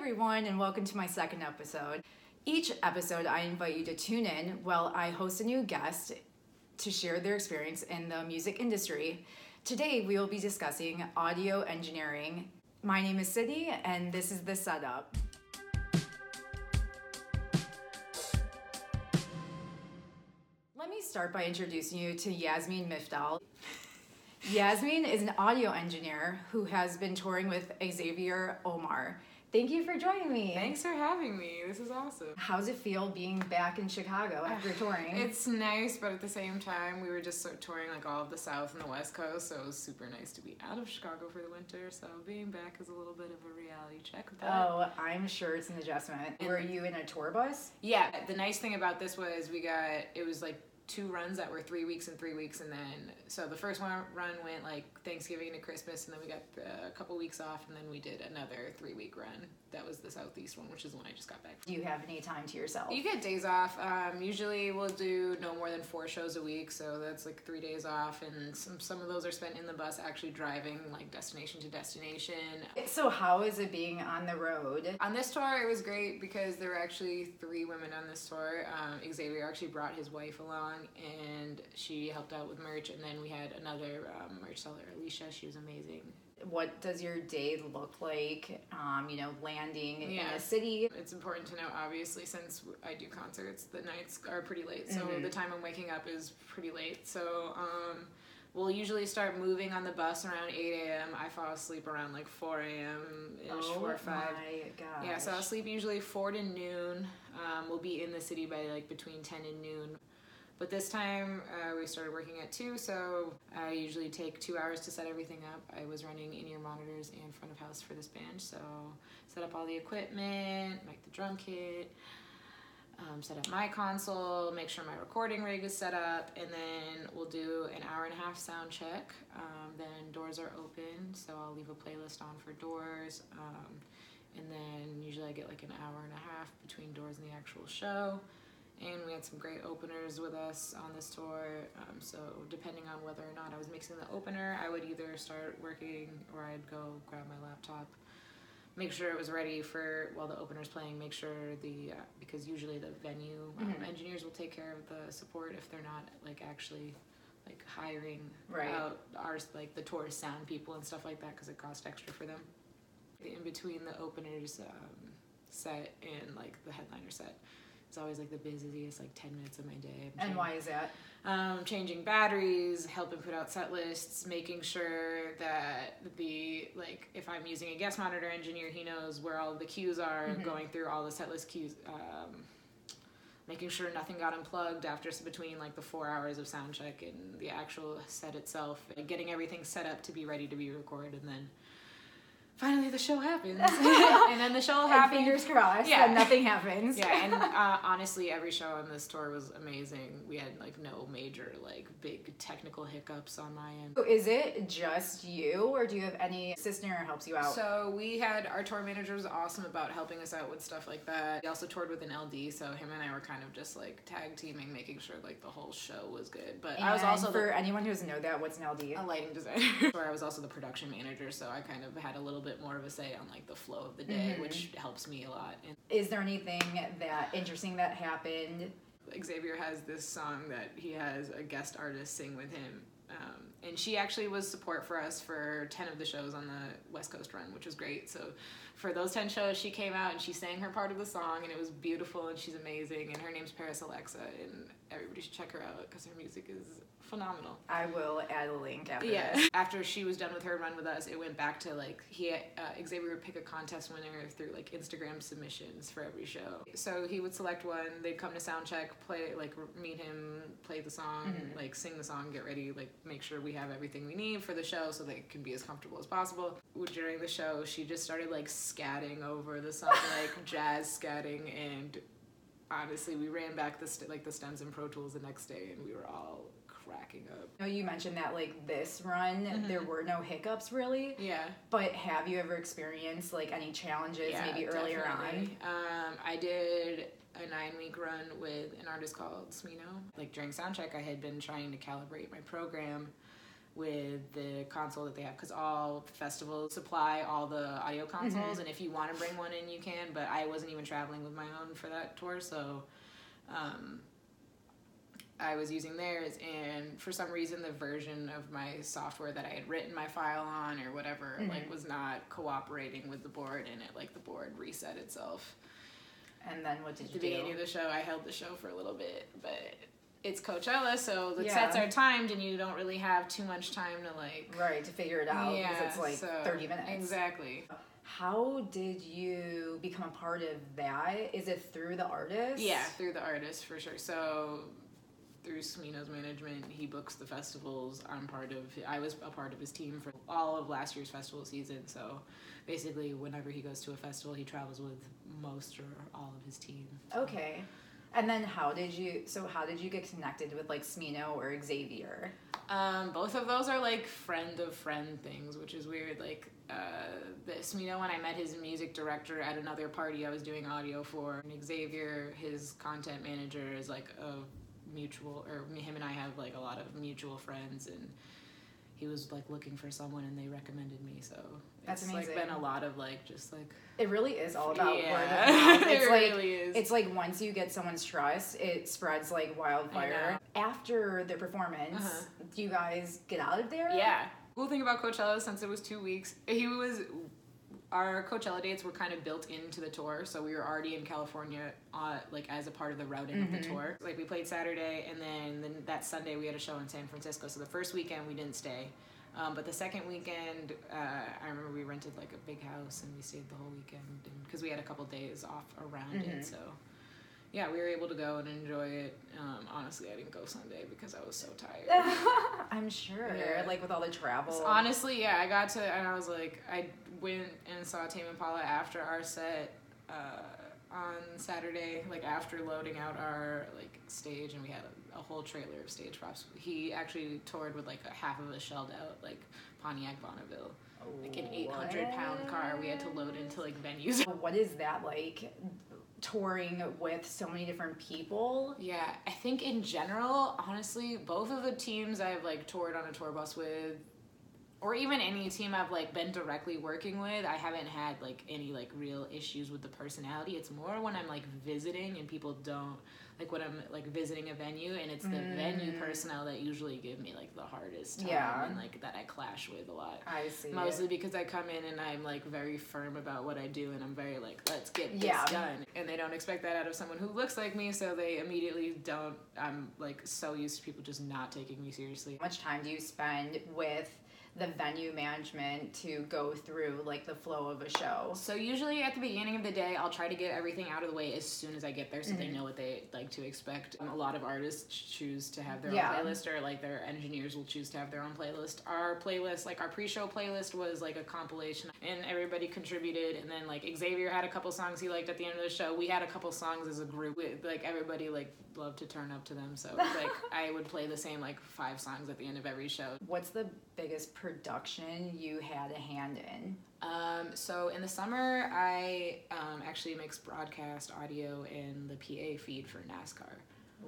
everyone, and welcome to my second episode. Each episode, I invite you to tune in while I host a new guest to share their experience in the music industry. Today, we will be discussing audio engineering. My name is Sydney, and this is the setup. Let me start by introducing you to Yasmine Mifdal. Yasmine is an audio engineer who has been touring with Xavier Omar. Thank you for joining me. Thanks for having me. This is awesome. How's it feel being back in Chicago after touring? It's nice, but at the same time, we were just sort of touring like all of the South and the West Coast, so it was super nice to be out of Chicago for the winter. So being back is a little bit of a reality check. But oh, I'm sure it's an adjustment. Were you in a tour bus? yeah, the nice thing about this was we got it was like two runs that were three weeks and three weeks, and then so the first one run went like Thanksgiving to Christmas, and then we got a couple weeks off, and then we did another three week run. That was the Southeast one, which is the one I just got back. Do you have any time to yourself? You get days off. Um, usually we'll do no more than four shows a week, so that's like three days off, and some some of those are spent in the bus, actually driving like destination to destination. So, how is it being on the road? On this tour, it was great because there were actually three women on this tour. Um, Xavier actually brought his wife along, and she helped out with merch, and then we had another um, merch seller, Alicia. She was amazing. What does your day look like? Um, you know, landing in Yeah. a city. It's important to know, obviously, since I do concerts, the nights are pretty late. So Mhm. the time I'm waking up is pretty late. So um, we'll usually start moving on the bus around 8 a.m. I fall asleep around like 4 a.m. ish, 4 or 5. Oh my gosh. Yeah, so I'll sleep usually 4 to noon. Um, we'll be in the city by like between 10 and noon. But this time uh, we started working at 2, so I usually take two hours to set everything up. I was running in ear monitors and front of house for this band, so set up all the equipment, make the drum kit, um, set up my console, make sure my recording rig is set up, and then we'll do an hour and a half sound check. Um, then doors are open, so I'll leave a playlist on for doors. Um, and then usually I get like an hour and a half between doors and the actual show. And we had some great openers with us on this tour. Um, so depending on whether or not I was mixing the opener, I would either start working or I'd go grab my laptop, make sure it was ready for while the opener's playing. Make sure the uh, because usually the venue um, Mhm. engineers will take care of the support if they're not like actually like hiring Right. out ours like the tour sound people and stuff like that because it costs extra for them. In between the openers um, set and like the headliner set. It's always like the busiest like 10 minutes of my day. I'm And why is that? um, changing batteries, helping put out set lists, making sure that the like if I'm using a guest monitor engineer, he knows where all the cues are, Mhm. going through all the set list cues. Um, making sure nothing got unplugged after between like the four hours of sound check and the actual set itself, and getting everything set up to be ready to be recorded, and then finally the show happens, and then the show And happens. fingers crossed Yeah. that nothing happens. Yeah, and uh, honestly, every show on this tour was amazing. We had like no major like big technical hiccups on my end. So is it just you, or do you have any assistant or helps you out? So we had our tour manager was awesome about helping us out with stuff like that. He also toured with an LD, so him and I were kind of just like tag teaming, making sure like the whole show was good. But I was also for the, anyone who doesn't know that, what's an LD? a lighting designer. Where I was also the production manager, so I kind of had a little bit more of a say on like the flow of the day, Mhm. which helps me a lot. And Is there anything that interesting that happened? Xavier has this song that he has a guest artist sing with him. Um, and she actually was support for us for 10 of the shows on the West Coast run, which was great. So for those 10 shows, she came out and she sang her part of the song, and it was beautiful, and she's amazing. And her name's Paris Alexa, and everybody should check her out because her music is phenomenal. I will add a link after Yeah. this. After she was done with her run with us, it went back to like he uh, Xavier would pick a contest winner through like Instagram submissions for every show. So he would select one. They'd come to sound check, play like meet him, play the song, Mhm. like sing the song, get ready, like make sure we have everything we need for the show so that it can be as comfortable as possible. During the show, she just started like scatting over the song, like jazz scatting, and honestly, we ran back the st- like the stems and Pro Tools the next day, and we were all cracking up. Know you mentioned that like this run, Mhm. there were no hiccups really. Yeah. But have you ever experienced like any challenges maybe earlier definitely. Um, I did a nine week run with an artist called Smino. Like during soundcheck, I had been trying to calibrate my program with the console that they have because all festivals supply all the audio consoles and if you want to bring one in you can but i wasn't even traveling with my own for that tour so um, i was using theirs and for some reason the version of my software that i had written my file on or whatever like was not cooperating with the board and it like the board reset itself. And then what did at you the beginning of the show i held the show for a little bit but it's coachella so the Yeah. sets are timed and you don't really have too much time to like Right, to figure it out because yeah it's like so- 30 minutes. exactly How did you become a part of that? Is it through the artist? yeah through the artist for sure so through Smino's management, he books the festivals. I'm part of. I was a part of his team for all of last year's festival season. So, basically, whenever he goes to a festival, he travels with most or all of his team. Okay. And then how did you so how did you get connected with like Smino or Xavier? Um, both of those are like friend of friend things, which is weird. Like uh, the Smino, when I met his music director at another party I was doing audio for, and Xavier, his content manager, is like a mutual, or him and I have like a lot of mutual friends, and he was like looking for someone, and they recommended me. So That's it's like been a lot of like just like It really is all about word of mouth. It's It like really is. it's like once you get someone's trust, it spreads like wildfire. After the performance, Uh-huh. do you guys get out of there? Yeah. Cool thing about Coachella, since it was two weeks, he was. Our Coachella dates were kind of built into the tour, so we were already in California, uh, like as a part of the routing of the tour. Like we played Saturday, and then, then that Sunday we had a show in San Francisco. So the first weekend we didn't stay, um, but the second weekend, uh, I remember we rented like a big house and we stayed the whole weekend because we had a couple days off around it. So yeah, we were able to go and enjoy it. Um, honestly, I didn't go Sunday because I was so tired. I'm sure. Yeah. Like with all the travel. Honestly, yeah, I got to, and I was like, I went and saw Tame Impala after our set uh, on Saturday, like after loading out our like stage, and we had a, a whole trailer of stage props. He actually toured with like a half of a shelled out like Pontiac Bonneville, like an 800 pound car. We had to load into like venues. What is that like? Touring with so many different people. Yeah, I think in general, honestly, both of the teams I've like toured on a tour bus with, or even any team I've like been directly working with, I haven't had like any like real issues with the personality. It's more when I'm like visiting and people don't like when I'm like visiting a venue and it's the venue mm. personnel that usually give me like the hardest time Yeah. and like that I clash with a lot. I see. Mostly because I come in and I'm like very firm about what I do and I'm very like, let's get this done. And they don't expect that out of someone who looks like me, so they immediately don't. I'm like so used to people just not taking me seriously. How much time do you spend with the venue management to go through like the flow of a show? So usually at the beginning of the day, I'll try to get everything out of the way as soon as I get there, so Mm-hmm. they know what they like to expect. Um, a lot of artists choose to have their Yeah. own playlist, or like their engineers will choose to have their own playlist. Our playlist, like our pre-show playlist, was like a compilation, and everybody contributed. And then like Xavier had a couple songs he liked at the end of the show. We had a couple songs as a group. With, like everybody like loved to turn up to them, so like I would play the same like five songs at the end of every show. What's the biggest production you had a hand in? Um, so in the summer, I um, actually mix broadcast audio in the PA feed for NASCAR.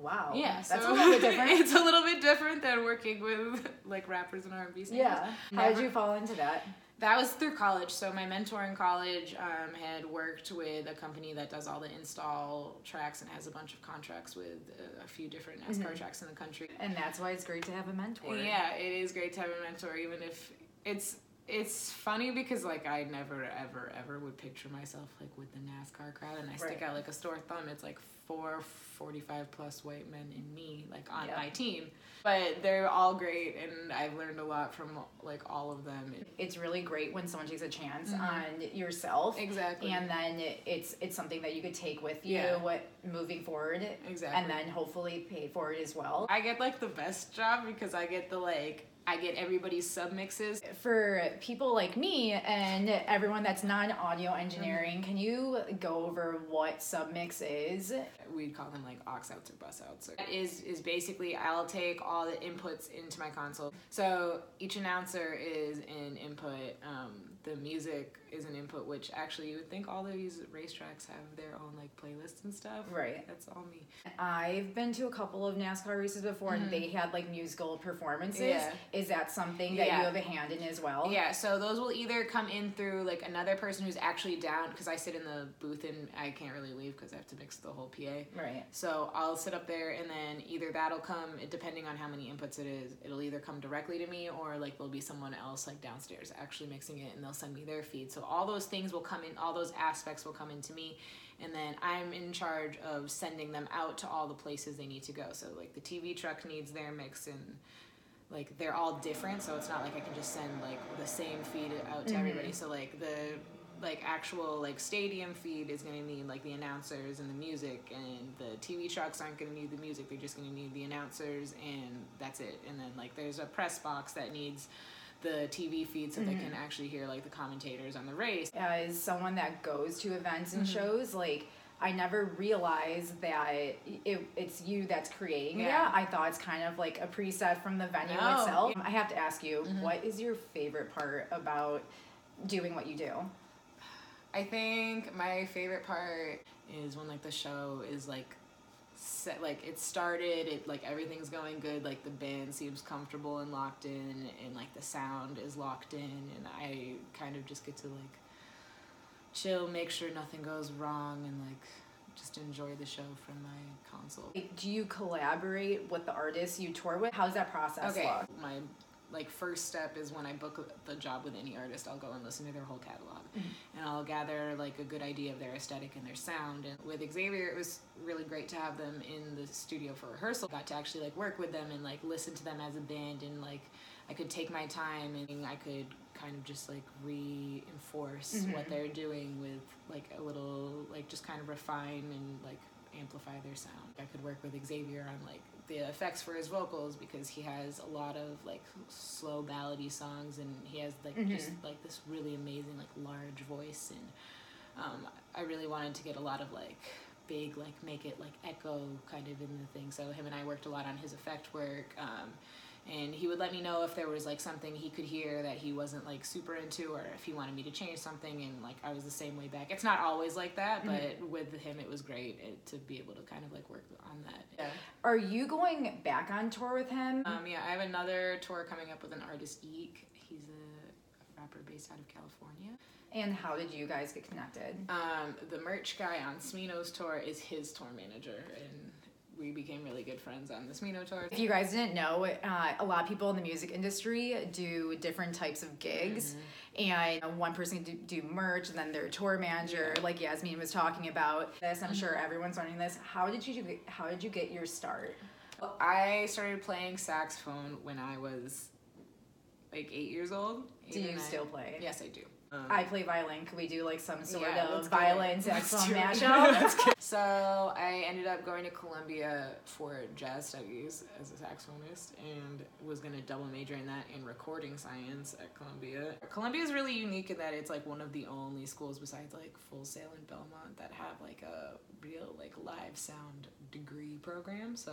Wow. Yeah, That's so a little bit different. it's a little bit different than working with like rappers and R&B singers. yeah. How did you fall into that? That was through college. So my mentor in college um, had worked with a company that does all the install tracks and has a bunch of contracts with uh, a few different NASCAR tracks in the country. And that's why it's great to have a mentor. Yeah, it is great to have a mentor, even if it's it's funny because like I never ever ever would picture myself like with the NASCAR crowd, and I stick Right. out like a sore thumb. It's like four 45 plus white men and me like on Yeah. my team, but they're all great, and I've learned a lot from like all of them. It's really great when someone takes a chance on yourself. Mm-hmm. Exactly. And then it's it's something that you could take with you Yeah. moving forward. Exactly. And then hopefully pay for it as well. I get like the best job because I get the like I get everybody's sub mixes. For people like me and everyone that's non audio engineering, Mm-hmm. can you go over what submix is? we call them like aux outs or bus outs. That is is basically I'll take all the inputs into my console. So each announcer is an input. Um, the music is an input, which actually you would think all of these racetracks have their own like playlists and stuff. Right. That's all me. I've been to a couple of NASCAR races before, and mm-hmm. they had like musical performances. Yeah. Is that something that Yeah. you have a hand in as well? Yeah, so those will either come in through like another person who's actually down because I sit in the booth and I can't really leave because I have to mix the whole PA. Right. So I'll sit up there and then either that'll come depending on how many inputs it is. It'll either come directly to me or like there'll be someone else like downstairs actually mixing it and they'll send me their feed. So all those things will come in, all those aspects will come into me. And then I'm in charge of sending them out to all the places they need to go. So like the TV truck needs their mix and like they're all different. So it's not like i can just send like the same feed out to everybody. Mm-hmm. So like the like actual like stadium feed is going to need like the announcers and the music and the tv trucks aren't going to need the music. They're just going to need the announcers and that's it. And then like there's a press box that needs the tv feed so they can actually hear like the commentators on the race As someone that goes to events and Mm-hmm. shows, like I never realized that it, it's you that's creating Yeah. that. I thought it's kind of like a preset from the venue No. itself. I have to ask you, Mm-hmm. what is your favorite part about doing what you do? I think my favorite part is when like the show is like set like it started it like everything's going good like the band seems comfortable and locked in and like the sound is locked in and I kind of just get to like chill make sure nothing goes wrong and like just enjoy the show from my console. Do you collaborate with the artists you tour with? How's that process Okay, look? my like first step is when I book the job with any artist, I'll go and listen to their whole catalog, mm-hmm. and I'll gather like a good idea of their aesthetic and their sound. And with Xavier, it was really great to have them in the studio for rehearsal. Got to actually like work with them and like listen to them as a band, and like I could take my time and I could kind of just like reinforce mm-hmm. what they're doing with like a little like just kind of refine and like amplify their sound. I could work with Xavier on like the effects for his vocals because he has a lot of like slow ballady songs and he has like just like this really amazing like large voice and um, I really wanted to get a lot of like big like make it like echo kind of in the thing. So him and I worked a lot on his effect work. Um, and he would let me know if there was like something he could hear that he wasn't like super into or if he wanted me to change something and like I was the same way back. It's not always like that, but with him it was great it, to be able to kind of like work on that. Yeah. Are you going back on tour with him? Um, yeah, I have another tour coming up with an artist Eek. He's a rapper based out of California. and how did you guys get connected? Um, the merch guy on Smino's tour is his tour manager, and we became really good friends on the Smino tour. If you guys didn't know, uh, a lot of people in the music industry do different types of gigs, and one person do, do merch, and then their tour manager, like Yasmine was talking about. This, I'm sure everyone's learning this. How did you how did you get your start? I started playing saxophone when I was like eight years old. Do eight you nine. still play? Yes, I do. Um, I play violin. Could we do like some sort Yeah, of violin saxophone mashup? so I ended up going to Columbia for jazz studies as a saxophonist and was going to double major in that in recording science at Columbia. Columbia is really unique in that it's like one of the only schools besides like Full Sail and Belmont that have like a real like live sound degree program. So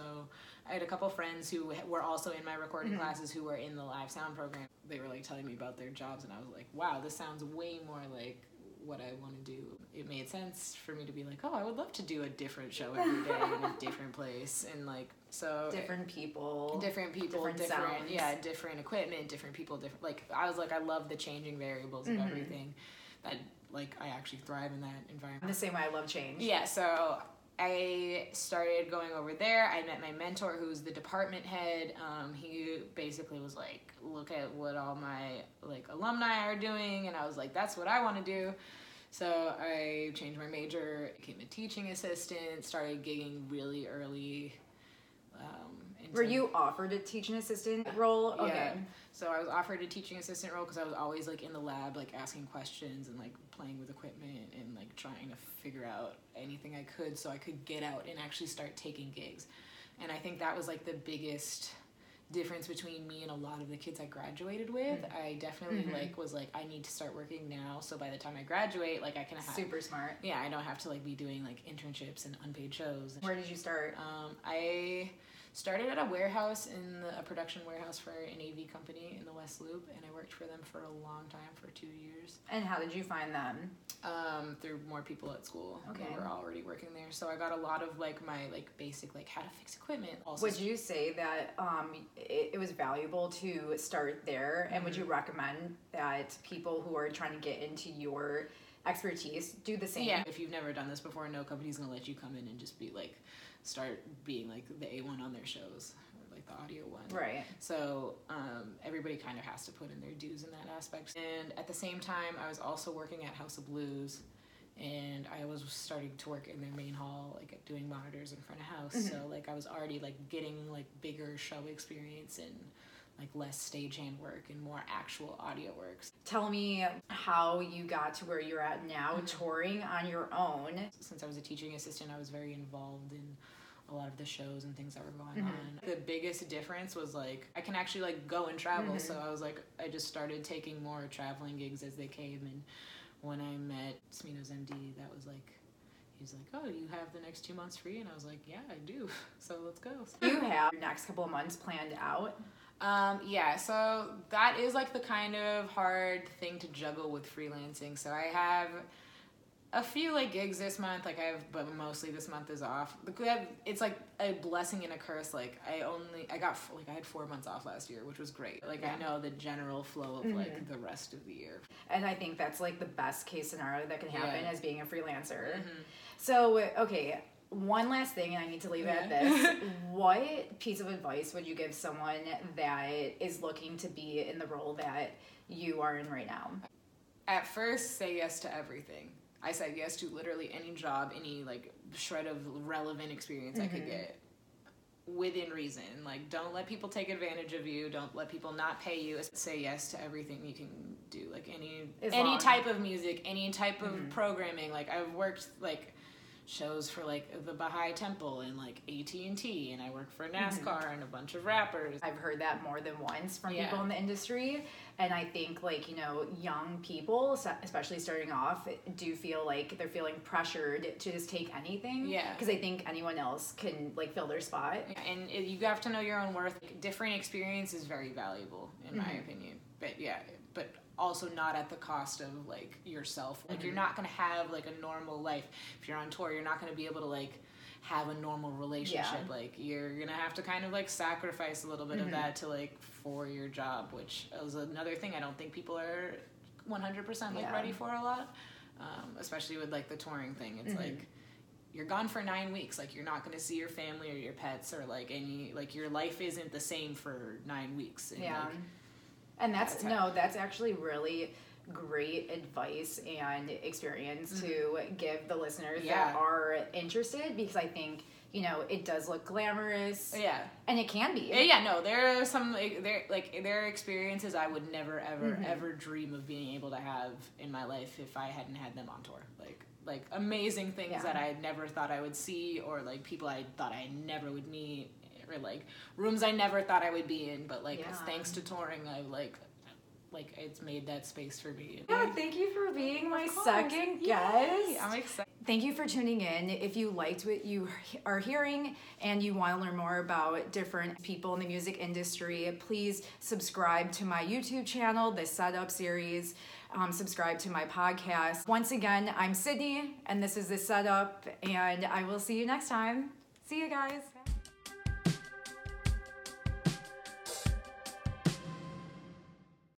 I had a couple friends who were also in my recording mm-hmm. classes who were in the live sound program. They were like telling me about their jobs and I was like, wow, this sounds way more like what I want to do. It made sense for me to be like, oh, I would love to do a different show every day in a different place and like so different people. different people, different different, yeah, different equipment, different people, different like I was like I love the changing variables of mm-hmm. everything. That like I actually thrive in that environment. the same way. I love change. Yeah, so I started going over there. I met my mentor, who's the department head. Um, he basically was like, "Look at what all my like alumni are doing," and I was like, "That's what I want to do." So I changed my major, became a teaching assistant, started gigging really early. Um, into- Were you offered a teaching assistant role? Okay. yeah. So I was offered a teaching assistant role because I was always like in the lab, like asking questions and like playing with equipment and like trying to figure out anything I could so I could get out and actually start taking gigs. And I think that was like the biggest difference between me and a lot of the kids I graduated with. I definitely like was like I need to start working now so by the time I graduate like I can have Super smart. yeah, I don't have to like be doing like internships and unpaid shows. Where did you start? Um, I started at a warehouse in the, a production warehouse for an AV company in the West Loop, and I worked for them for a long time, for two years. And how did you find them? Um, through more people at school Okay. who were already working there, so I got a lot of like my like basic like how to fix equipment. Also, Would you say that um, it, it was valuable to start there? And would you recommend that people who are trying to get into your expertise do the same? Yeah, if you've never done this before, no company's gonna let you come in and just be like, start being like the A1 on their shows, or like the audio one. Right. So um, everybody kind of has to put in their dues in that aspect. And at the same time, I was also working at House of Blues, and I was starting to work in their main hall, like doing monitors in front of house. So like I was already like getting like bigger show experience and like less stagehand work and more actual audio works. Tell me how you got to where you're at now, mm-hmm. touring on your own. since I was a teaching assistant, I was very involved in a lot of the shows and things that were going mm-hmm. on. The biggest difference was like I can actually like go and travel. Mm-hmm. So I was like I just started taking more traveling gigs as they came and when I met Sminos MD, that was like he's like, "Oh, you have the next 2 months free?" And I was like, "Yeah, I do." So let's go. You have your next couple of months planned out. Um, yeah, so that is like the kind of hard thing to juggle with freelancing. So I have a few like gigs this month, like I have, but mostly this month is off. It's like a blessing and a curse. Like I only, I got like I had four months off last year, which was great. Like I know the general flow of like the rest of the year. And I think that's like the best case scenario that can happen Yeah. as being a freelancer. Mm-hmm. So, okay, one last thing, and I need to leave it at this. what piece of advice would you give someone that is looking to be in the role that you are in right now? At first, say yes to everything. I said yes to literally any job, any like shred of relevant experience I could mm-hmm. get within reason. Like, don't let people take advantage of you. Don't let people not pay you. Say yes to everything you can do. Like any As any long- type of music, any type of mm-hmm. programming. Like I've worked like shows for like the Baha'i Temple and like AT and T, and I work for mm-hmm. NASCAR and a bunch of rappers. I've heard that more than once from Yeah. people in the industry. And I think, like, you know, young people, especially starting off, do feel like they're feeling pressured to just take anything. Yeah. Because I think anyone else can, like, fill their spot. and you have to know your own worth. Different experience is very valuable, in my mm-hmm. opinion. But yeah, but also not at the cost of like yourself. Like you're mm-hmm. not gonna have like a normal life if you're on tour. You're not gonna be able to like have a normal relationship. Yeah. Like you're gonna have to kind of like sacrifice a little bit of mm-hmm. that to like for your job, which is another thing I don't think people are 100% like Yeah. ready for a lot. Um, especially with like the touring thing. It's mm-hmm. like you're gone for nine weeks like you're not going to see your family or your pets or like any like your life isn't the same for nine weeks and, Yeah. like, and that's, no, that's actually really great advice and experience to give the listeners Mm-hmm. Yeah. that are interested because I think, you know, it does look glamorous yeah and it can be. yeah yeah no there are some like there like there are experiences i would never ever Mm-hmm. ever dream of being able to have in my life if i hadn't had them on tour like like amazing things Yeah. that i never thought i would see or like people i thought i never would meet or like rooms i never thought i would be in but like Yeah. thanks to touring i like like it's made that space for me Yeah, thank you for being my Of course. second Yay, guest. i'm excited Thank you for tuning in. If you liked what you are hearing and you want to learn more about different people in the music industry, please subscribe to my YouTube channel, the Setup series. Um, subscribe to my podcast. Once again, I'm Sydney, and this is the Setup, and I will see you next time. See you guys.